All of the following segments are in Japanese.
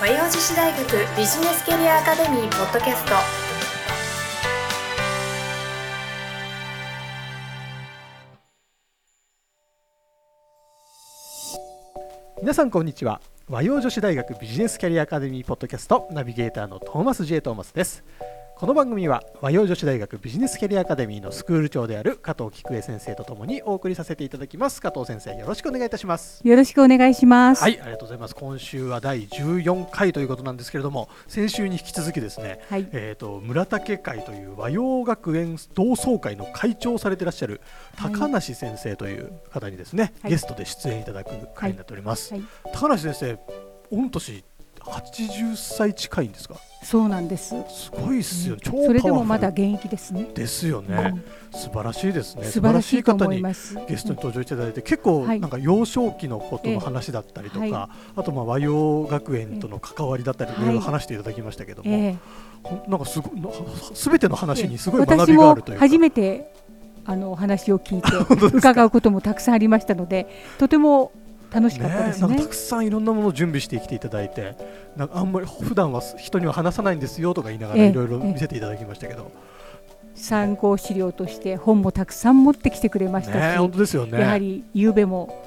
和洋女子大学ビジネスキャリアアカデミーポッドキャスト。皆さんこんにちは。和洋女子大学ビジネスキャリアアカデミーポッドキャストナビゲーターのトーマス J トーマスです。この番組は和洋女子大学ビジネスキャリアアカデミーのスクール長である加藤菊江先生とともにお送りさせていただきます。加藤先生よろしくお願いいたします。よろしくお願いします。はいありがとうございます。今週は第14回ということなんですけれども先週に引き続きですね、はい、えっ、ー、と村竹会という和洋学園同窓会の会長をされていらっしゃる高梨先生という方にですね、はい、ゲストで出演いただく会になっております、はい、高梨先生御年80歳近いんですか？そうなんです。すごいっすよ、超それでもまだ現役ですね。ですよね、うん、素晴らしいですね。素晴らしい方にゲストに登場いただいて、結構なんか幼少期のことの話だったりとか、はい、あとまあ和洋学園との関わりだったりいろいろ話していただきましたけども、えー、なんかすごすべての話にすごい学びがあるというか。初めてあの話を聞いて 伺うこともたくさんありましたのでとても楽しかったですね、ね、たくさんいろんなものを準備してきていただいてなんかあんまり普段は人には話さないんですよとか言いながらいろいろ見せていただきましたけど。参考資料として本もたくさん持ってきてくれましたし、ね、本当ですよね、やはり夕べも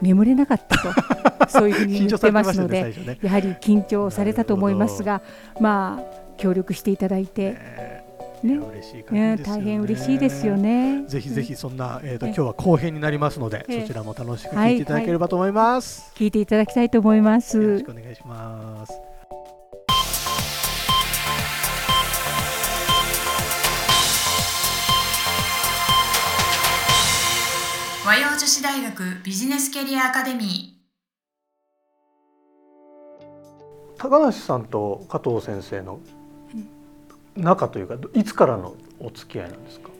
眠れなかったと そういうふうに言ってますのでね、やはり緊張されたと思いますがまあ協力していただいて、ね、嬉しい感じ、ね、大変嬉しいですよね。ぜひぜひそんな、えっ、ー、と、今日は後編になりますので、そちらも楽しく聞いていただければと思います、はいはい、聞いていただきたいと思います。よろしくお願いします。和洋女子大学ビジネスキャリアアカデミー。高梨さんと加藤先生の仲というかいつからのお付き合いなんですか？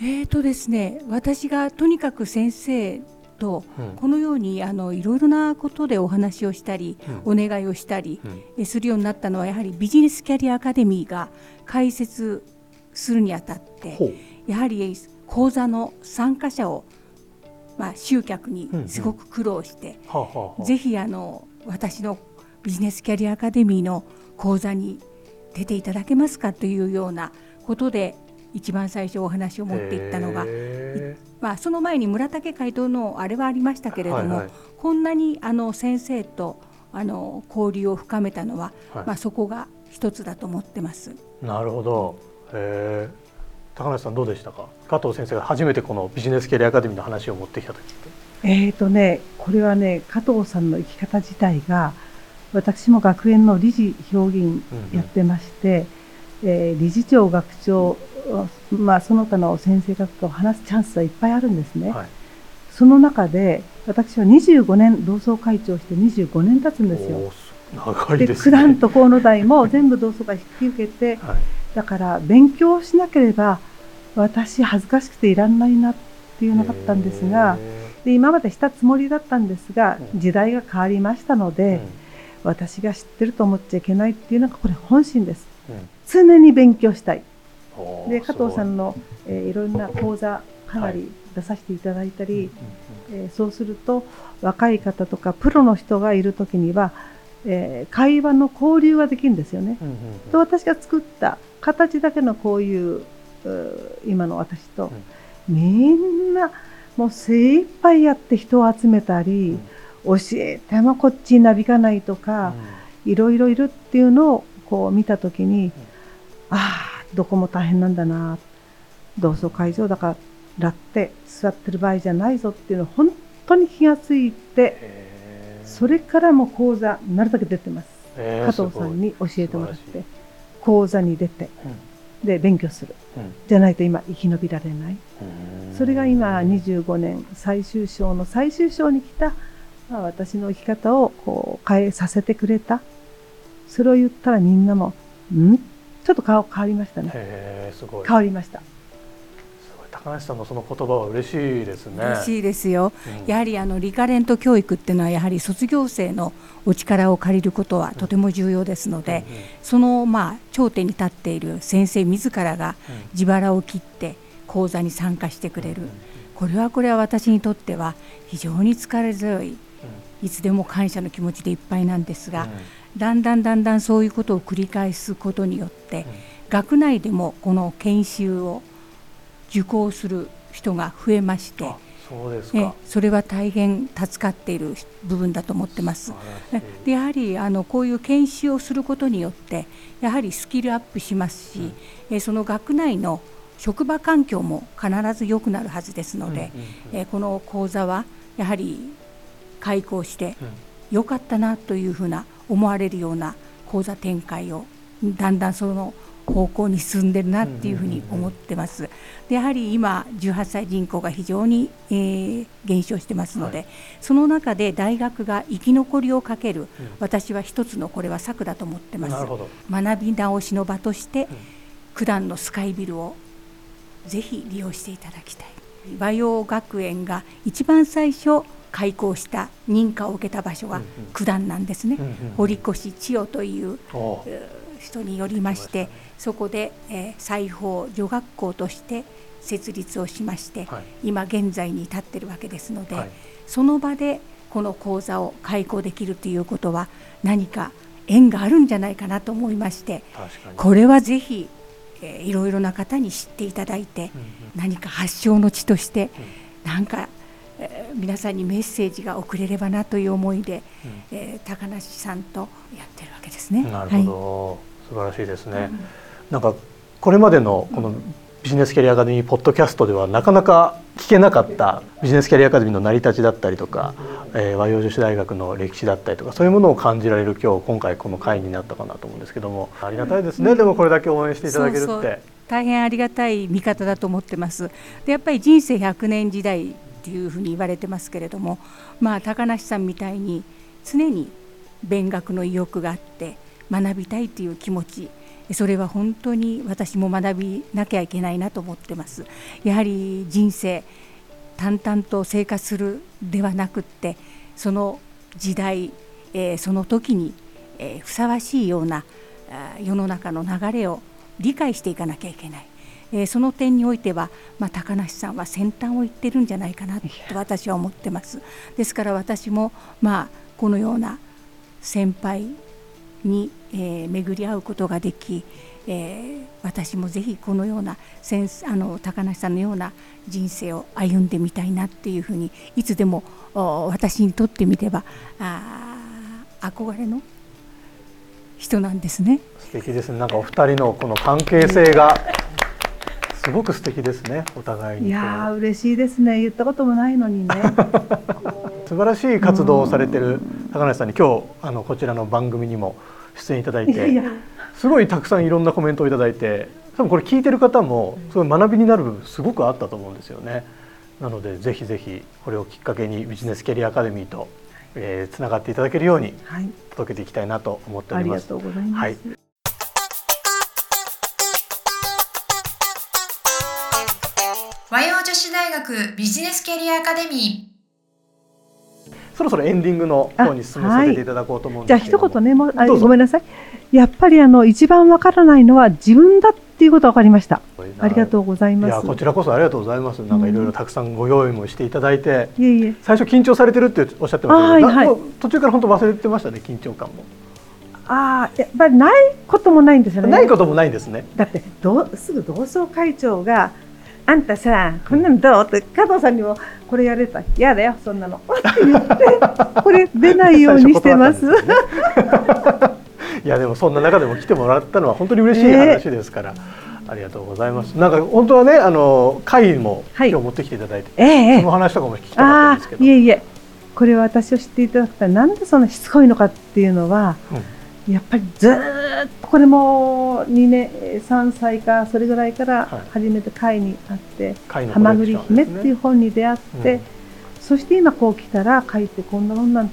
えーとですね、私がとにかく先生とこのようにあのいろいろなことでお話をしたり、お願いをしたり、するようになったのはやはりビジネスキャリアアカデミーが開設するにあたってやはり講座の参加者を、まあ、集客にすごく苦労して、ぜひあの私のビジネスキャリアアカデミーの講座に出ていただけますかというようなことで一番最初お話を持っていったのが、まあ、その前に村竹会とのあれはありましたけれども、はいはい、こんなにあの先生とあの交流を深めたのは、はい、まあ、そこが一つだと思ってます。なるほど。へ高梨さんどうでしたか？加藤先生が初めてこのビジネスキャリアアカデミーの話を持ってきた時えーとね、これはね加藤さんの生き方自体が私も学園の理事評議員やってまして、うん、えー、理事長学長、まあ、その他の先生方と話すチャンスはいっぱいあるんですね、はい、その中で私は25年同窓会長して25年経つんですよ。長いです、ね、九段と河野台も全部同窓会引き受けて、はい、だから勉強しなければ私恥ずかしくていらんないなっていうのがあったんですがで今までしたつもりだったんですが時代が変わりましたので、うん私が知ってると思っちゃいけないっていうのがこれ本心です、うん、常に勉強したい。で加藤さんの、えー、いろんな講座かなり出させていただいたり、はい、えー、そうすると若い方とかプロの人がいる時には、えー、会話の交流ができるんですよね。うんうんうん、と私が作った形だけのこういう今の私と、うん、みんなもう精一杯やって人を集めたり、うん教えてもこっちになびかないとか、いろいろいるっていうのをこう見た時に、ああどこも大変なんだな同窓会場だからって座ってる場合じゃないぞっていうのを本当に気がついてそれからも講座なるだけ出てます。加藤さんに教えてもらって講座に出て、で勉強する、じゃないと今生き延びられない、それが今25年最終章の最終章に来たまあ、私の生き方をこう変えさせてくれた。それを言ったらみんなもん？ちょっと顔変わりましたね。へすごい。変わりました。高梨さんのその言葉は嬉しいですね。嬉しいですよ、うん、やはりあのリカレント教育っていうのはやはり卒業生のお力を借りることはとても重要ですので、うんうん、そのまあ頂点に立っている先生自らが自腹を切って講座に参加してくれる、これはこれは私にとっては非常に疲れ強いいつでも感謝の気持ちでいっぱいなんですが、だんだんだんだんそういうことを繰り返すことによって、学内でもこの研修を受講する人が増えましてそうですか。それは大変助かっている部分だと思ってます。でやはりあのこういう研修をすることによってやはりスキルアップしますし、うん、その学内の職場環境も必ず良くなるはずですので、えこの講座はやはり開講してよかったなというふうな思われるような講座展開をだんだんその方向に進んでるなっていうふうに思ってます。でやはり今18歳人口が非常に、えー、減少してますので、はい、その中で大学が生き残りをかける、うん、私は一つのこれは策だと思ってます。学び直しの場として、うん、九段のスカイビルをぜひ利用していただきたい。和洋学園が一番最初開校した認可を受けた場所が九段なんですね、堀越千代という人によりましてそこで、えー、裁縫女学校として設立をしまして、はい、今現在に至ってるわけですので、はい、その場でこの講座を開講できるということは何か縁があるんじゃないかなと思いましてこれはぜひ、えー、いろいろな方に知っていただいて、うんうん、何か発祥の地として、うん、なんか、えー、皆さんにメッセージが送れればなという思いで、うん、えー、高梨さんとやってるわけですね。なるほど、はい、素晴らしいですね。うん。なんかこれまでのこのビジネスキャリアアカデミーポッドキャストではなかなか聞けなかったビジネスキャリアアカデミーの成り立ちだったりとか、えー、和洋女子大学の歴史だったりとかそういうものを感じられる今日今回この会になったかなと思うんですけども。ありがたいですね、うん、でもこれだけ応援していただけるって。大変ありがたい見方だと思ってます。でやっぱり人生100年時代っていうふうに言われてますけれどもまあ高梨さんみたいに常に勉学の意欲があって学びたいという気持ちそれは本当に私も学びなきゃいけないなと思ってます。やはり人生淡々と生活するではなくってその時代、えー、その時に、えー、ふさわしいような世の中の流れを理解していかなきゃいけない、えー、その点においては、まあ、高梨さんは先端を行ってるんじゃないかなと私は思ってますですから私も、まあ、このような先輩に、えー、巡り合うことができ、えー、私もぜひこのようなセンスあの高梨さんのような人生を歩んでみたいなっていうふうにいつでも私にとってみればあ憧れの人なんですね。素敵ですね。なんかお二人のこの関係性がすごく素敵ですね。お互いに。いや嬉しいですね。言ったこともないのにね。素晴らしい活動をされてる高梨さんに今日あのこちらの番組にも出演いただいてすごいたくさんいろんなコメントをいただいて多分これ聞いてる方もすごい学びになる部分すごくあったと思うんですよね。なのでぜひぜひこれをきっかけにビジネスキャリアアカデミーとえー、つながっていただけるように届けていきたいなと思っております。はい、和学ビジネスキャリアアカデミー。そろそろエンディングの方に進めさせてい。ただこうと思うんですけど、はい、じゃあ一言ねもあごめんなさい。やっぱりあの一番わからないのは自分だっていうことが分かりました。ありがとうございます。いやこちらこそありがとうございます。なんかいろいろたくさんご用意もしていただいて、うん、いえいえ。最初緊張されてるっておっしゃってましたけど、はいはい、途中から本当忘れてましたね緊張感も。ああやっぱりないこともないんですよね。ないこともないんですね。だってどうすぐ同窓会長があんたさこんなのどうって加藤さんにもこれやれた嫌だよそんなのって言ってこれ出ないようにしてます。ね、いやでもそんな中でも来てもらったのは本当に嬉しい話ですから。えー、ありがとうございます。なんか本当はね、あの会も今日持ってきていただいて、はいえー、その話とかも聞きたかったんですけど。いえいえ、これは私を知っていただくとなんでそんなしつこいのかっていうのは、うんやっぱりずっとこれも2年3歳かそれぐらいから初めて会にあって「はまぐり姫」っていう本に出会って、そして今こう来たら書いてこんなもんなん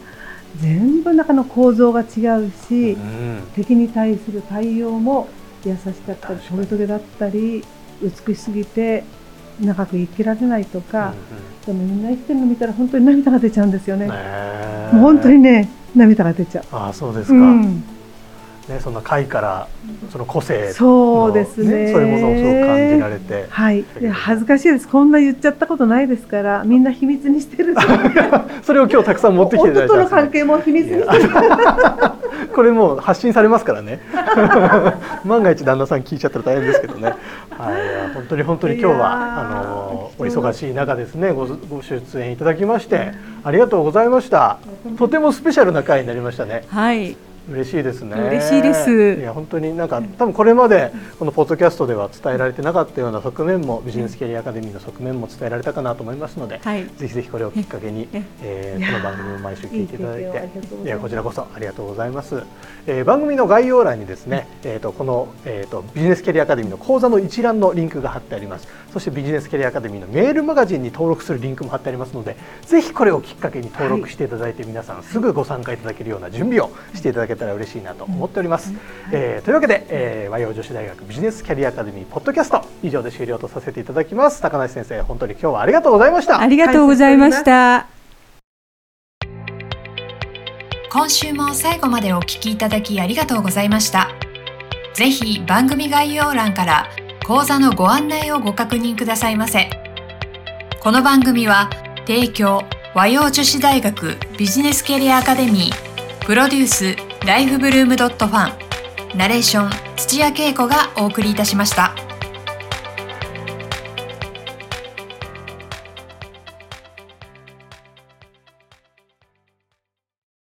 全部中の構造が違うし、敵に対する対応も優しかったりトゲトゲだったり美しすぎて長く生きられないとか、でもみんな生きてるの見たら本当に涙が出ちゃうんですよね。もう本当にね涙が出ちゃう。あそうですか、うんね、そんな会からその個性、ね、そうですね。そういうものをすごく感じられて、はい、で恥ずかしいです。こんな言っちゃったことないですからみんな秘密にしてる。それを今日たくさん持ってきていただいて、ね、との関係も秘密にしてる。これもう発信されますからね。万が一旦那さん聞いちゃったら大変ですけどね、はい、本当に本当に今日はあのお忙しい中ですねごご出演いただきましてありがとうございました。とてもスペシャルな回になりましたね。はい嬉しいですね。嬉しいです。いや本当になんか多分これまでこのポッドキャストでは伝えられてなかったような側面もビジネスキャリアアカデミーの側面も伝えられたかなと思いますので、はい、ぜひぜひこれをきっかけに、えー、この番組を毎週聞いていただいて、いやこちらこそありがとうございます。えー、番組の概要欄にですね、えっ、ー、とこのえっ、ー、とビジネスキャリアアカデミーの講座の一覧のリンクが貼ってあります。そしてビジネスキャリアアカデミーのメールマガジンに登録するリンクも貼ってありますので、ぜひこれをきっかけに登録していただいて、皆さんすぐご参加いただけるような準備をしていただけたら嬉しいなと思っております、えー、というわけで、えー、和洋女子大学ビジネスキャリアアカデミーポッドキャスト以上で終了とさせていただきます高梨先生本当に今日はありがとうございましたありがとうございました今週も最後までお聞きいただきありがとうございましたぜひ番組概要欄から講座のご案内をご確認くださいませこの番組は提供和洋女子大学ビジネスキャリアアカデミープロデュースライフブルームドットファンナレーション土屋恵子がお送りいたしました。